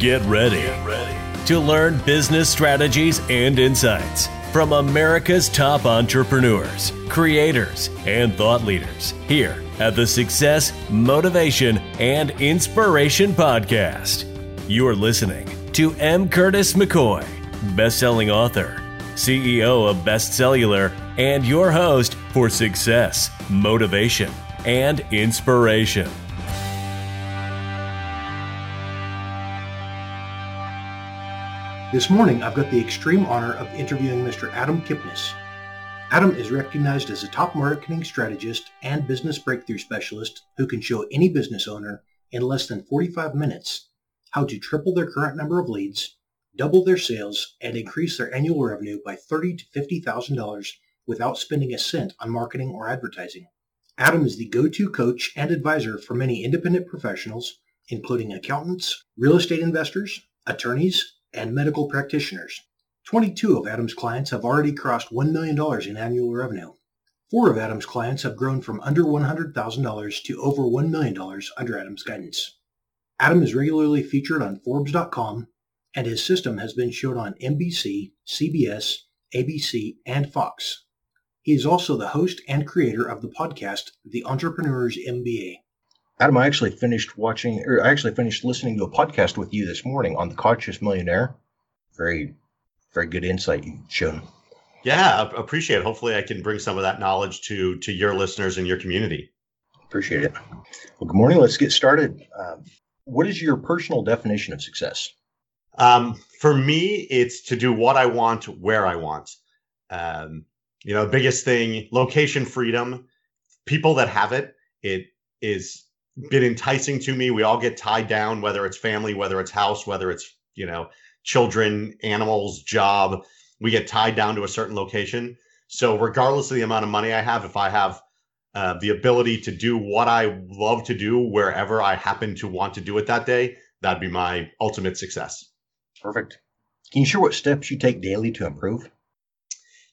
Get ready to learn business strategies and insights from America's top entrepreneurs, creators, and thought leaders here at the Success, Motivation, and Inspiration Podcast. You're listening to M. Curtis McCoy, best-selling author, CEO of Best Cellular, and your host for Success, Motivation, and Inspiration. This morning, I've got the extreme honor of interviewing Mr. Adam Kipnis. Adam is recognized as a top marketing strategist and business breakthrough specialist who can show any business owner in less than 45 minutes how to triple their current number of leads, double their sales, and increase their annual revenue by 30 to $50,000 without spending a cent on marketing or advertising. Adam is the go-to coach and advisor for many independent professionals, including accountants, real estate investors, attorneys, and medical practitioners. 22 of Adam's clients have already crossed $1 million in annual revenue. Four of Adam's clients have grown from under $100,000 to over $1 million under Adam's guidance. Adam is regularly featured on Forbes.com, and his system has been shown on NBC, CBS, ABC, and Fox. He is also the host and creator of the podcast, The Entrepreneur's MBA. Adam, I actually finished watching, or I actually finished listening to a podcast with you this morning on the Conscious Millionaire. Very, very good insight you've shown. Yeah, appreciate it. Hopefully, I can bring some of that knowledge to to your listeners and your community. Appreciate it. Well, good morning. Let's get started. Um, what is your personal definition of success? Um, for me, it's to do what I want, where I want. Um, you know, biggest thing, location freedom. People that have it, it is been enticing to me. We all get tied down, whether it's family, whether it's house, whether it's, you know, children, animals, job. We get tied down to a certain location. So, regardless of the amount of money I have, if I have uh, the ability to do what I love to do wherever I happen to want to do it that day, that'd be my ultimate success. Perfect. Can you share what steps you take daily to improve?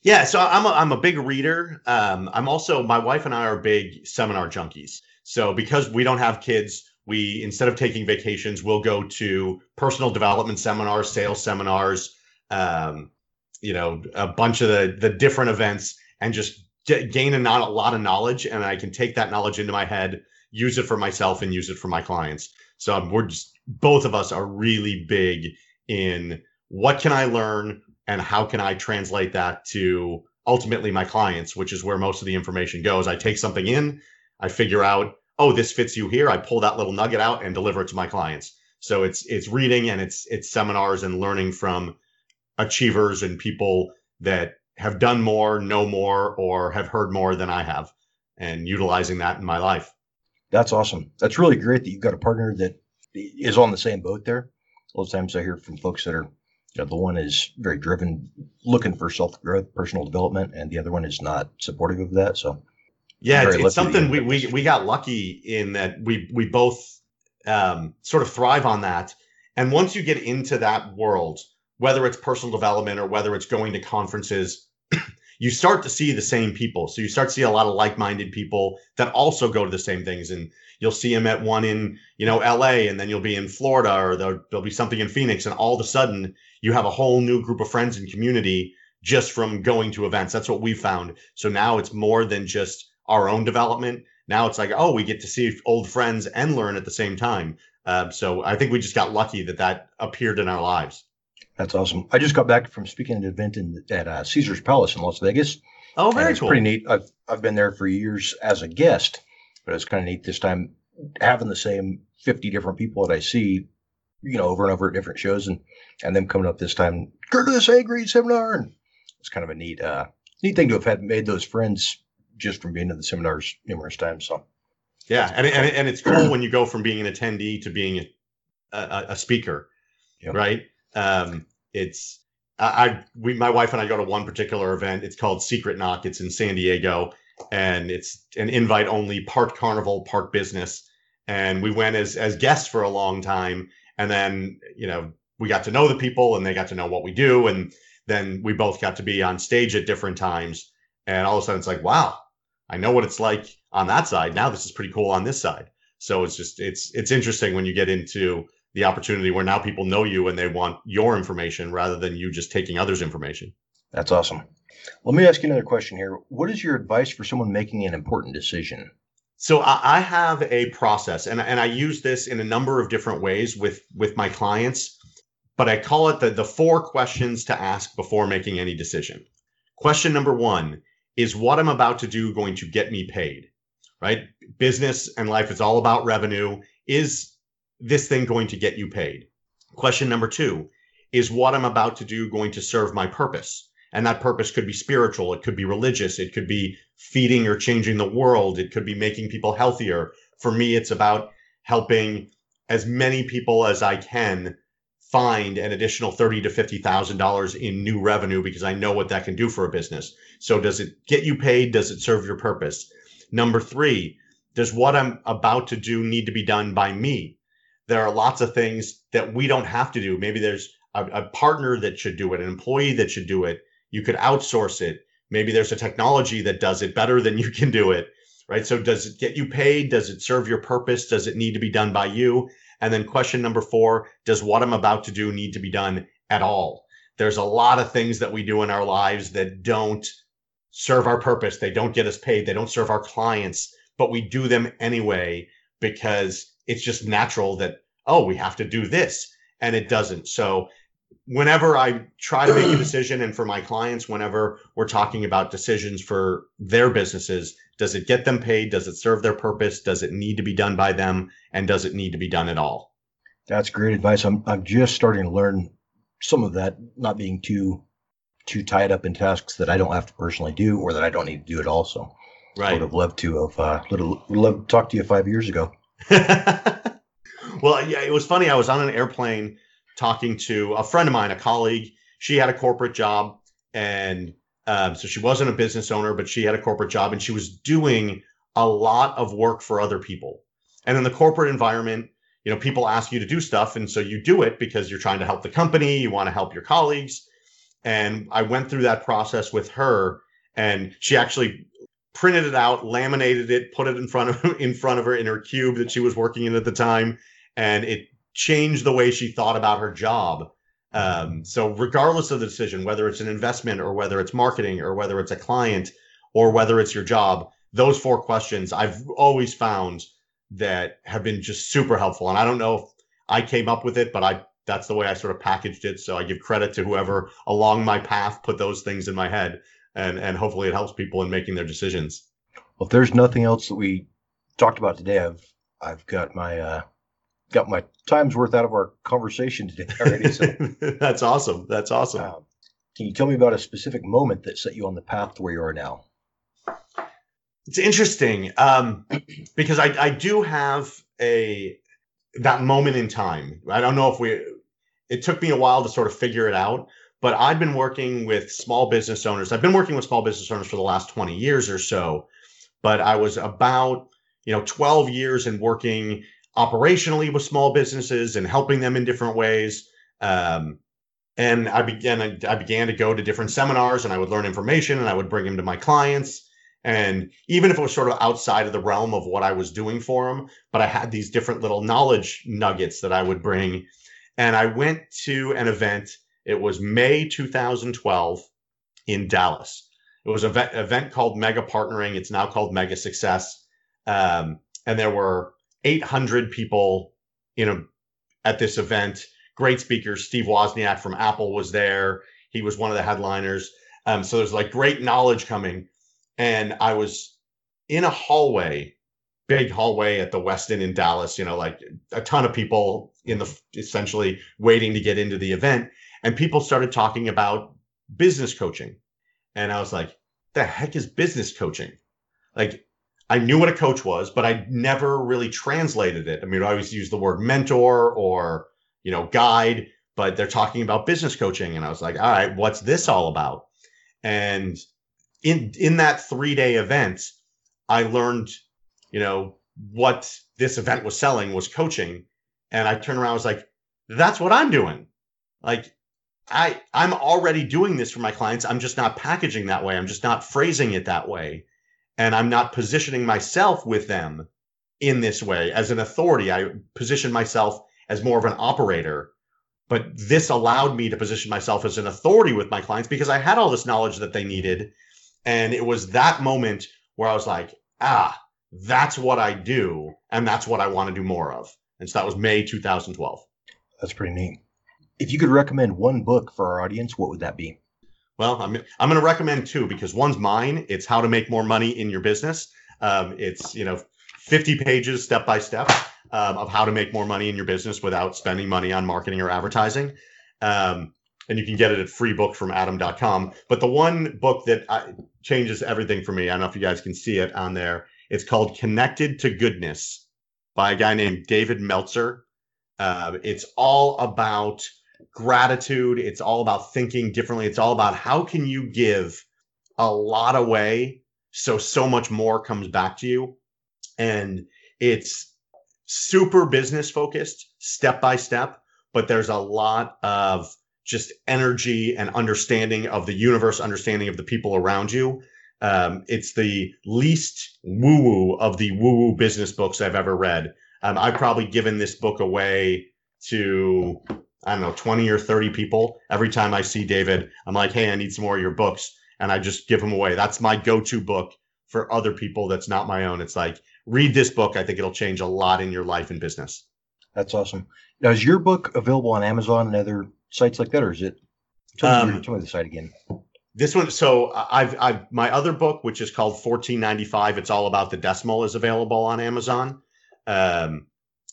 Yeah, so I'm a, I'm a big reader. Um, I'm also my wife and I are big seminar junkies. So because we don't have kids, we instead of taking vacations, we'll go to personal development seminars, sales seminars, um, you know, a bunch of the the different events, and just get, gain a, not a lot of knowledge, and I can take that knowledge into my head, use it for myself, and use it for my clients. So we're just both of us are really big in what can I learn and how can I translate that to ultimately my clients, which is where most of the information goes. I take something in, I figure out, oh, this fits you here. I pull that little nugget out and deliver it to my clients. So it's it's reading and it's it's seminars and learning from achievers and people that have done more, know more, or have heard more than I have, and utilizing that in my life. That's awesome. That's really great that you've got a partner that is on the same boat there. A lot of times I hear from folks that are, you know, the one is very driven, looking for self growth, personal development, and the other one is not supportive of that. So yeah, it's, it's something we, we we got lucky in that we we both um, sort of thrive on that. And once you get into that world, whether it's personal development or whether it's going to conferences, you start to see the same people. So you start to see a lot of like-minded people that also go to the same things, and you'll see them at one in you know L.A. and then you'll be in Florida or there'll, there'll be something in Phoenix, and all of a sudden you have a whole new group of friends and community just from going to events. That's what we found. So now it's more than just our own development. Now it's like, oh, we get to see old friends and learn at the same time. Uh, so I think we just got lucky that that appeared in our lives. That's awesome. I just got back from speaking at an event in, at uh, Caesar's Palace in Las Vegas. Oh, very it's cool. Pretty neat. I've I've been there for years as a guest, but it's kind of neat this time having the same fifty different people that I see, you know, over and over at different shows, and and them coming up this time. Go to this A grade seminar, and it's kind of a neat uh, neat thing to have had made those friends just from being to the seminars numerous times. So, yeah, and and, and it's cool when you go from being an attendee to being a, a, a speaker, yep. right? Um, it's I we my wife and I go to one particular event. It's called Secret Knock. It's in San Diego, and it's an invite only, part carnival, part business. And we went as as guests for a long time, and then you know we got to know the people, and they got to know what we do, and then we both got to be on stage at different times. And all of a sudden, it's like, wow, I know what it's like on that side. Now this is pretty cool on this side. So it's just it's it's interesting when you get into the opportunity where now people know you and they want your information rather than you just taking others' information. That's awesome. Let me ask you another question here. What is your advice for someone making an important decision? So I, I have a process, and, and I use this in a number of different ways with with my clients, but I call it the the four questions to ask before making any decision. Question number one is what I'm about to do going to get me paid? Right? Business and life is all about revenue. Is this thing going to get you paid? Question number two is what I'm about to do going to serve my purpose? And that purpose could be spiritual, it could be religious, it could be feeding or changing the world, it could be making people healthier. For me, it's about helping as many people as I can find an additional thirty to fifty thousand dollars in new revenue because I know what that can do for a business. So does it get you paid? Does it serve your purpose? Number three, does what I'm about to do need to be done by me? There are lots of things that we don't have to do. Maybe there's a, a partner that should do it, an employee that should do it. You could outsource it. Maybe there's a technology that does it better than you can do it. Right. So does it get you paid? Does it serve your purpose? Does it need to be done by you? And then question number four, does what I'm about to do need to be done at all? There's a lot of things that we do in our lives that don't serve our purpose. They don't get us paid. They don't serve our clients, but we do them anyway because it's just natural that, oh, we have to do this. And it doesn't. So whenever I try to make a decision, and for my clients, whenever we're talking about decisions for their businesses, does it get them paid? Does it serve their purpose? Does it need to be done by them? And does it need to be done at all? That's great advice. I'm I'm just starting to learn some of that, not being too too tied up in tasks that I don't have to personally do or that I don't need to do at all. So right. I would have loved to have uh, would loved to talk to you five years ago. well, yeah, it was funny. I was on an airplane talking to a friend of mine, a colleague. She had a corporate job, and um, so she wasn't a business owner, but she had a corporate job, and she was doing a lot of work for other people. And in the corporate environment, you know, people ask you to do stuff, and so you do it because you're trying to help the company, you want to help your colleagues. And I went through that process with her, and she actually printed it out, laminated it, put it in front of in front of her in her cube that she was working in at the time, and it change the way she thought about her job. Um, so, regardless of the decision, whether it's an investment or whether it's marketing or whether it's a client or whether it's your job, those four questions I've always found that have been just super helpful. And I don't know if I came up with it, but I that's the way I sort of packaged it. So I give credit to whoever along my path put those things in my head, and and hopefully it helps people in making their decisions. Well, if there's nothing else that we talked about today, I've I've got my uh, got my time's worth out of our conversation today already. So that's awesome. That's awesome. Um, can you tell me about a specific moment that set you on the path to where you are now? It's interesting um, because I, I do have a that moment in time. I don't know if we. It took me a while to sort of figure it out, but I've been working with small business owners. I've been working with small business owners for the last twenty years or so, but I was about you know 12 years in working operationally with small businesses and helping them in different ways. Um, and I began I began to go to different seminars and I would learn information and I would bring them to my clients. And even if it was sort of outside of the realm of what I was doing for them, but I had these different little knowledge nuggets that I would bring. And I went to an event. It was May 2012 in Dallas. It was an event, event called Mega Partnering. It's now called Mega Success. Um, and there were 800 people, you know, at this event. Great speakers. Steve Wozniak from Apple was there. He was one of the headliners. Um, so there's like great knowledge coming. And I was in a hallway, big hallway at the Westin in Dallas, you know, like a ton of people in the essentially waiting to get into the event. And people started talking about business coaching. And I was like, the heck is business coaching? Like, I knew what a coach was, but I never really translated it. I mean, I always use the word mentor or, you know, guide, but they're talking about business coaching. And I was like, all right, what's this all about? And in in that three day event, I learned, you know, what this event was selling was coaching. And I turned around, I was like, that's what I'm doing. Like I I'm already doing this for my clients. I'm just not packaging that way. I'm just not phrasing it that way and I'm not positioning myself with them in this way as an authority. I position myself as more of an operator. But this allowed me to position myself as an authority with my clients because I had all this knowledge that they needed. And it was that moment where I was like, ah, that's what I do. And that's what I want to do more of. And so that was May 2012. That's pretty neat. If you could recommend one book for our audience, what would that be? Well, I'm, I'm going to recommend two because one's mine. It's how to make more money in your business. Um, it's, you know, 50 pages step by step um, of how to make more money in your business without spending money on marketing or advertising. Um, and you can get it at freebook from adam.com. But the one book that I, changes everything for me, I don't know if you guys can see it on there. It's called Connected to Goodness by a guy named David Meltzer. Uh, it's all about gratitude. It's all about thinking differently. It's all about how can you give a lot away so so much more comes back to you. And it's super business focused, step by step, but there's a lot of just energy and understanding of the universe, understanding of the people around you. Um, it's the least woo woo of the woo woo business books I've ever read. Um, I've probably given this book away to I don't know, 20 or 30 people. Every time I see David, I'm like, hey, I need some more of your books. And I just give them away. That's my go to book for other people that's not my own. It's like, read this book. I think it'll change a lot in your life and business. That's awesome. Now, is your book available on Amazon and other sites like that, or is it? Tell me, um, tell me the site again. This one, so I've, I've my other book, which is called 1495. It's all about the decimal, is available on Amazon. Um,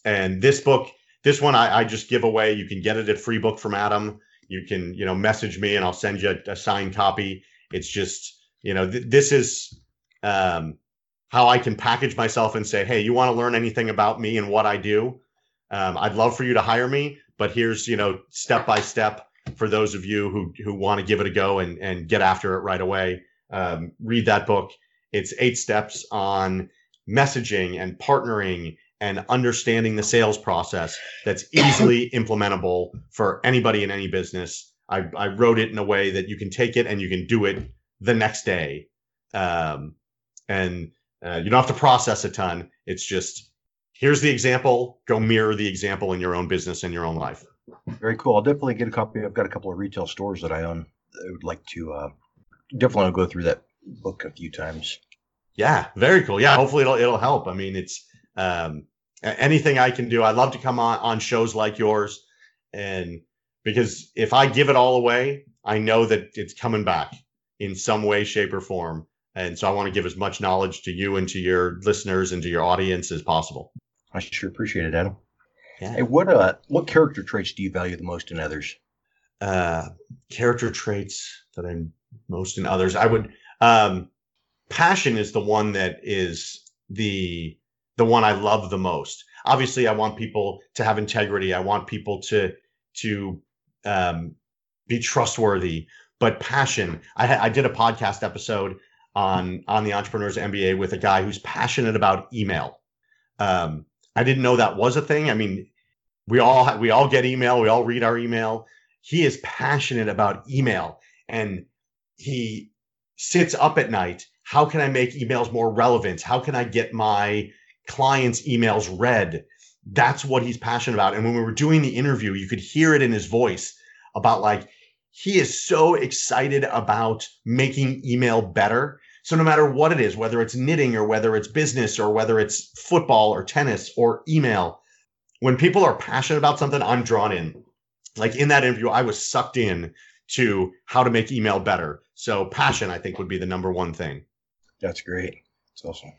and this book, this one I, I, just give away. You can get it at free book from Adam. You can, you know, message me and I'll send you a, a signed copy. It's just, you know, th- this is um, how I can package myself and say, hey, you want to learn anything about me and what I do? Um, I'd love for you to hire me, but here's, you know, step by step for those of you who who want to give it a go and and get after it right away. Um, read that book. It's eight steps on messaging and partnering and understanding the sales process that's easily implementable for anybody in any business. I, I, wrote it in a way that you can take it and you can do it the next day. Um, and uh, you don't have to process a ton. It's just here's the example, go mirror the example in your own business and your own life. Very cool. I'll definitely get a copy. I've got a couple of retail stores that I own. I would like to uh, definitely go through that book a few times. Yeah, very cool. Yeah, hopefully it'll it'll help. I mean, it's um, anything I can do. I love to come on on shows like yours, and because if I give it all away, I know that it's coming back in some way, shape, or form. And so I want to give as much knowledge to you and to your listeners and to your audience as possible. I sure appreciate it, Adam. Yeah. Hey, what uh, what character traits do you value the most in others? Uh, character traits that I'm most in others. I would um, passion is the one that is the the one I love the most. Obviously, I want people to have integrity. I want people to to um, be trustworthy. But passion. I, I did a podcast episode on on the Entrepreneurs MBA with a guy who's passionate about email. Um, I didn't know that was a thing. I mean, we all we all get email. We all read our email. He is passionate about email, and he sits up at night. How can I make emails more relevant? How can I get my clients' emails read. That's what he's passionate about. And when we were doing the interview, you could hear it in his voice about like, he is so excited about making email better. So no matter what it is, whether it's knitting or whether it's business or whether it's football or tennis or email, when people are passionate about something, I'm drawn in. Like in that interview, I was sucked in to how to make email better. So passion, I think, would be the number one thing. That's great. It's awesome.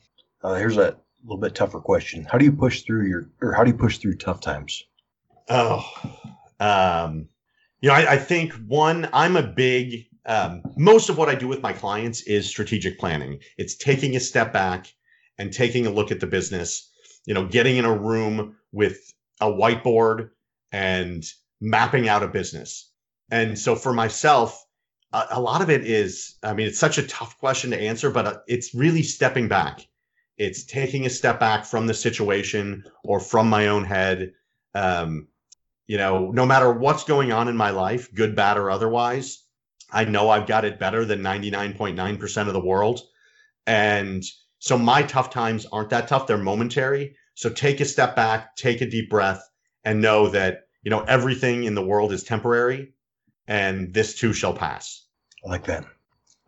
Uh, here's a a little bit tougher question. How do you push through your, or how do you push through tough times? Oh, um, you know, I, I think one, I'm a big, um, most of what I do with my clients is strategic planning. It's taking a step back and taking a look at the business, you know, getting in a room with a whiteboard and mapping out a business. And so for myself, a, a lot of it is, I mean, it's such a tough question to answer, but uh, it's really stepping back it's taking a step back from the situation or from my own head. Um, you know, no matter what's going on in my life, good, bad, or otherwise, I know I've got it better than 99.9% of the world. And so my tough times aren't that tough, they're momentary. So take a step back, take a deep breath, and know that you know everything in the world is temporary and this too shall pass I like that.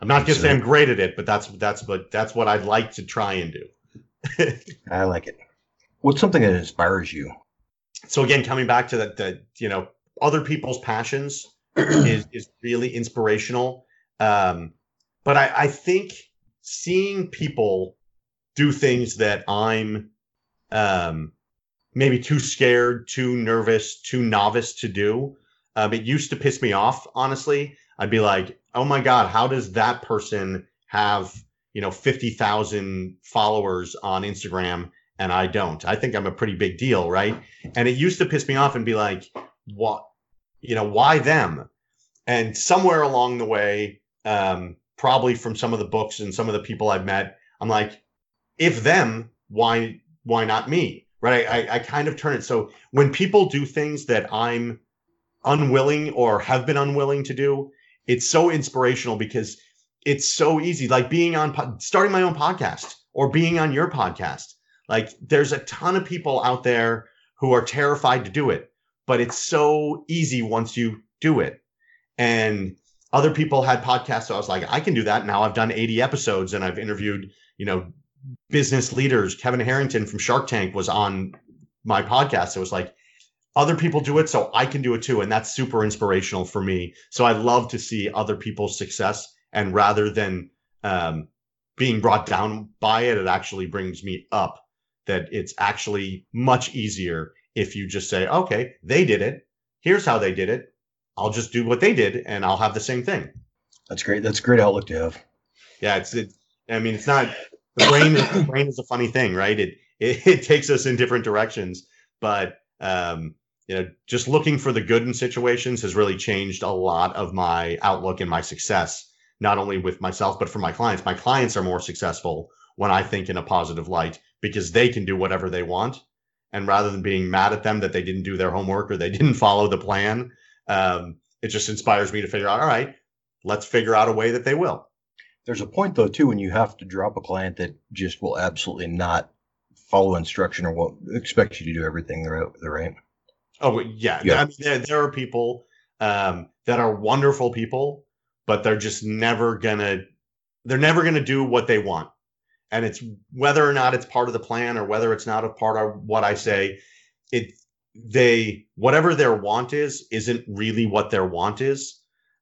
i'm not going to say i'm great at it but that's that's but that's what i'd like to try and do I like it. What's something that inspires you? so again coming back to that the you know other people's passions is is really inspirational um but i i think seeing people do things that i'm um maybe too scared too nervous too novice to do um it used to piss me off honestly i'd be like oh my god how does that person have you know 50,000 followers on instagram and i don't. I think i'm a pretty big deal right? And it used to piss me off and be like what you know why them? And somewhere along the way um, probably from some of the books and some of the people i've met i'm like if them why why not me? Right? I, I kind of turn it. So when people do things that i'm unwilling or have been unwilling to do it's so inspirational because it's so easy like being on starting my own podcast or being on your podcast like there's a ton of people out there who are terrified to do it, but it's so easy once you do it. And other people had podcasts, so I was like, I can do that. Now I've done 80 episodes and I've interviewed, you know, business leaders. Kevin Harrington from Shark Tank was on my podcast. It was like, other people do it, so I can do it too. And that's super inspirational for me. So I love to see other people's success. And rather than um, being brought down by it, it actually brings me up that it's actually much easier if you just say, okay, they did it. Here's how they did it. I'll just do what they did and I'll have the same thing. That's great. That's a great outlook to have. Yeah, it's it, I mean, it's not the brain the brain is a funny thing, right? It, it it takes us in different directions, but um, you know, just looking for the good in situations has really changed a lot of my outlook and my success, not only with myself but for my clients. My clients are more successful when I think in a positive light because they can do whatever they want. And rather than being mad at them that they didn't do their homework or they didn't follow the plan, um, it just inspires me to figure out, all right, let's figure out a way that they will. There's a point though too when you have to drop a client that just will absolutely not follow instruction or won't expect you to do everything the right. The right. Oh yeah, Yeah. I mean, there, there are people um, that are wonderful people, but they're just never gonna they're never gonna do what they want, and it's whether or not it's part of the plan or whether it's not a part of what I say. It they whatever their want is isn't really what their want is,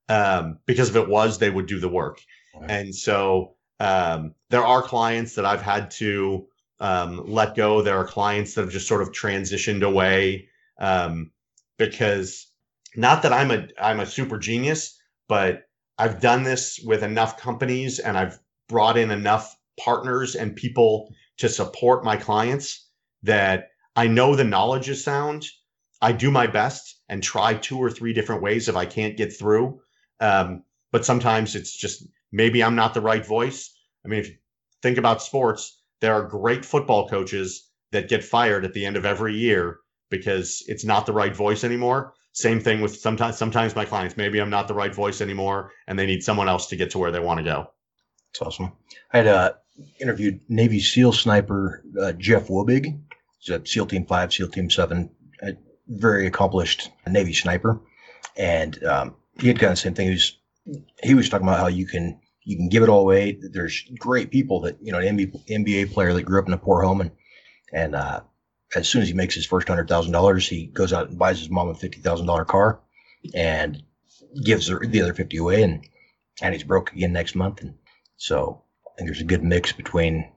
um, because if it was, they would do the work, Right. and so um, there are clients that I've had to um, let go. There are clients that have just sort of transitioned away um, because not that I'm a I'm a super genius, but I've done this with enough companies and I've brought in enough partners and people to support my clients that I know the knowledge is sound. I do my best and try two or three different ways if I can't get through. Um, but sometimes it's just maybe I'm not the right voice. I mean, if you think about sports, there are great football coaches that get fired at the end of every year because it's not the right voice anymore. Same thing with sometimes sometimes my clients. Maybe I'm not the right voice anymore, and they need someone else to get to where they want to go. It's awesome. I had uh, interviewed Navy SEAL sniper uh, Jeff Wobig. He's a SEAL Team Five, SEAL Team Seven, a very accomplished Navy sniper, and um, he had kind of the same thing. He was he was talking about how you can you can give it all away. There's great people that you know an NBA player that grew up in a poor home and and uh, as soon as he makes his first hundred thousand dollars, he goes out and buys his mom a fifty thousand dollar car and gives her the other fifty away, and and he's broke again next month. And so I think there's a good mix between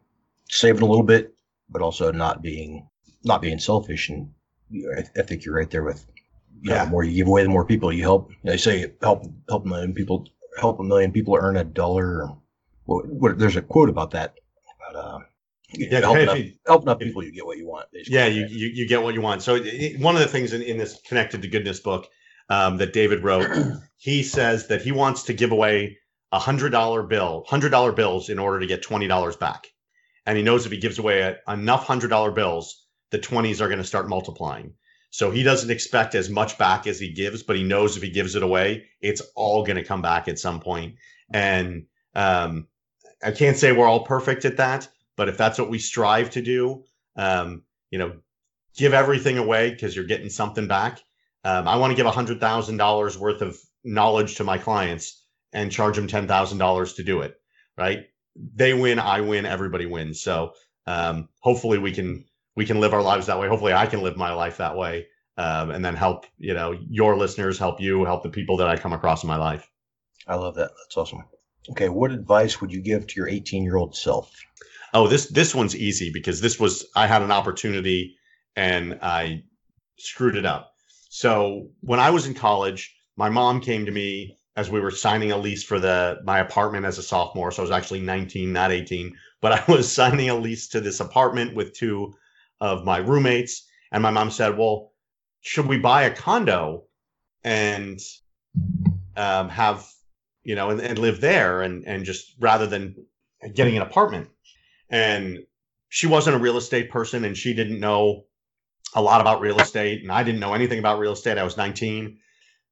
saving a little bit, but also not being not being selfish. And I, I think you're right there with you know, Yeah. the more you give away, the more people you help. They say help help a million people help a million people earn a dollar. What, what, there's a quote about that. About, uh, Yeah, helping, if enough, you- helping if- people, you get what you want. basically. Yeah, you, you you get what you want. So it- one of the things in, in this connected to goodness book um, that David wrote, he says that he wants to give away a hundred dollar bill, hundred dollar bills in order to get twenty dollars back, and he knows if he gives away a, enough hundred dollar bills, the twenties are going to start multiplying. So he doesn't expect as much back as he gives, but he knows if he gives it away, it's all going to come back at some point. And um, I can't say we're all perfect at that, but if that's what we strive to do, um, you know, give everything away because you're getting something back. Um, I want to give $100,000 worth of knowledge to my clients and charge them $10,000 to do it. Right. They win, I win, everybody wins. So um, hopefully we can we can live our lives that way. Hopefully I can live my life that way. Um, and then help, you know, your listeners, help you, help the people that I come across in my life. I love that. That's awesome. Okay, what advice would you give to your 18 year old self? Oh, this this one's easy because this was I had an opportunity and I screwed it up. So when I was in college, my mom came to me as we were signing a lease for the my apartment as a sophomore. So I was actually 19, not 18, but I was signing a lease to this apartment with two of my roommates. And my mom said, Well, should we buy a condo and um, have you know, and, and live there and and just rather than getting an apartment. And she wasn't a real estate person and she didn't know a lot about real estate and I didn't know anything about real estate. I was 19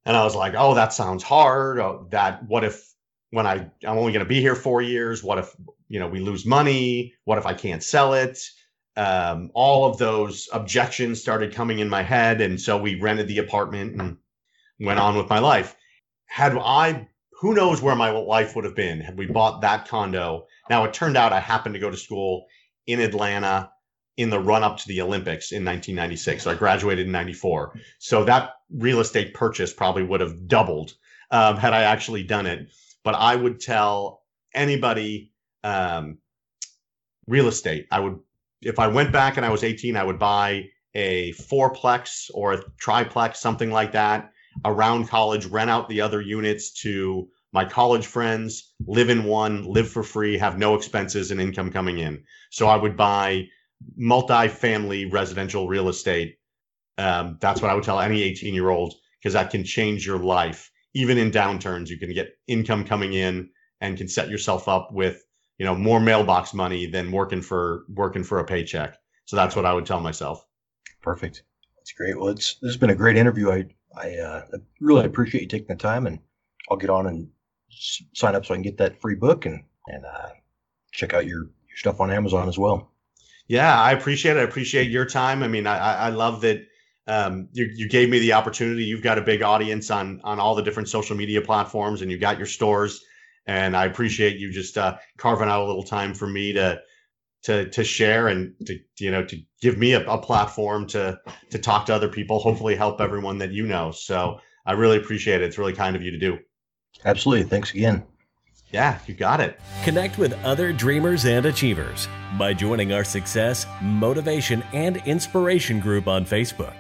and I was like, "Oh, that sounds hard. Oh, that what if when I I'm only going to be here 4 years, what if, you know, we lose money? What if I can't sell it?" Um, all of those objections started coming in my head and so we rented the apartment and went on with my life. Had I who knows where my life would have been had we bought that condo. Now, it turned out I happened to go to school in Atlanta in the run up to the Olympics in 1996. So I graduated in 94. So that real estate purchase probably would have doubled um, had I actually done it. But I would tell anybody um, real estate. I would, if I went back and I was 18, I would buy a fourplex or a triplex, something like that around college, rent out the other units to my college friends, live in one, live for free, have no expenses and income coming in. So I would buy multi-family residential real estate. Um, that's what I would tell any 18 year old because that can change your life. Even in downturns, you can get income coming in and can set yourself up with you know more mailbox money than working for working for a paycheck. So that's what I would tell myself. Perfect. That's great. Well, it's this has been a great interview. I I uh, really appreciate you taking the time, and I'll get on and sign up so I can get that free book and and uh, check out your your stuff on Amazon as well. Yeah, I appreciate it. I appreciate your time. I mean, I I love that um, you you gave me the opportunity. You've got a big audience on on all the different social media platforms, and you've got your stores. And I appreciate you just uh, carving out a little time for me to to to share and to you know to give me a, a, platform to to talk to other people hopefully help everyone that you know so i really appreciate it it's really kind of you to do absolutely. Thanks again. Yeah you got it. Connect with other dreamers and achievers by joining our success motivation and inspiration group on facebook.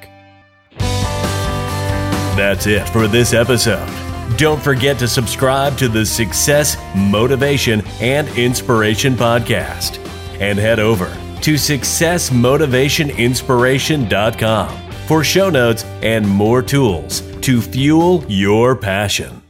That's it for this episode. Don't forget to subscribe to the Success, Motivation, and Inspiration Podcast and head over to successmotivationinspiration.com for show notes and more tools to fuel your passion.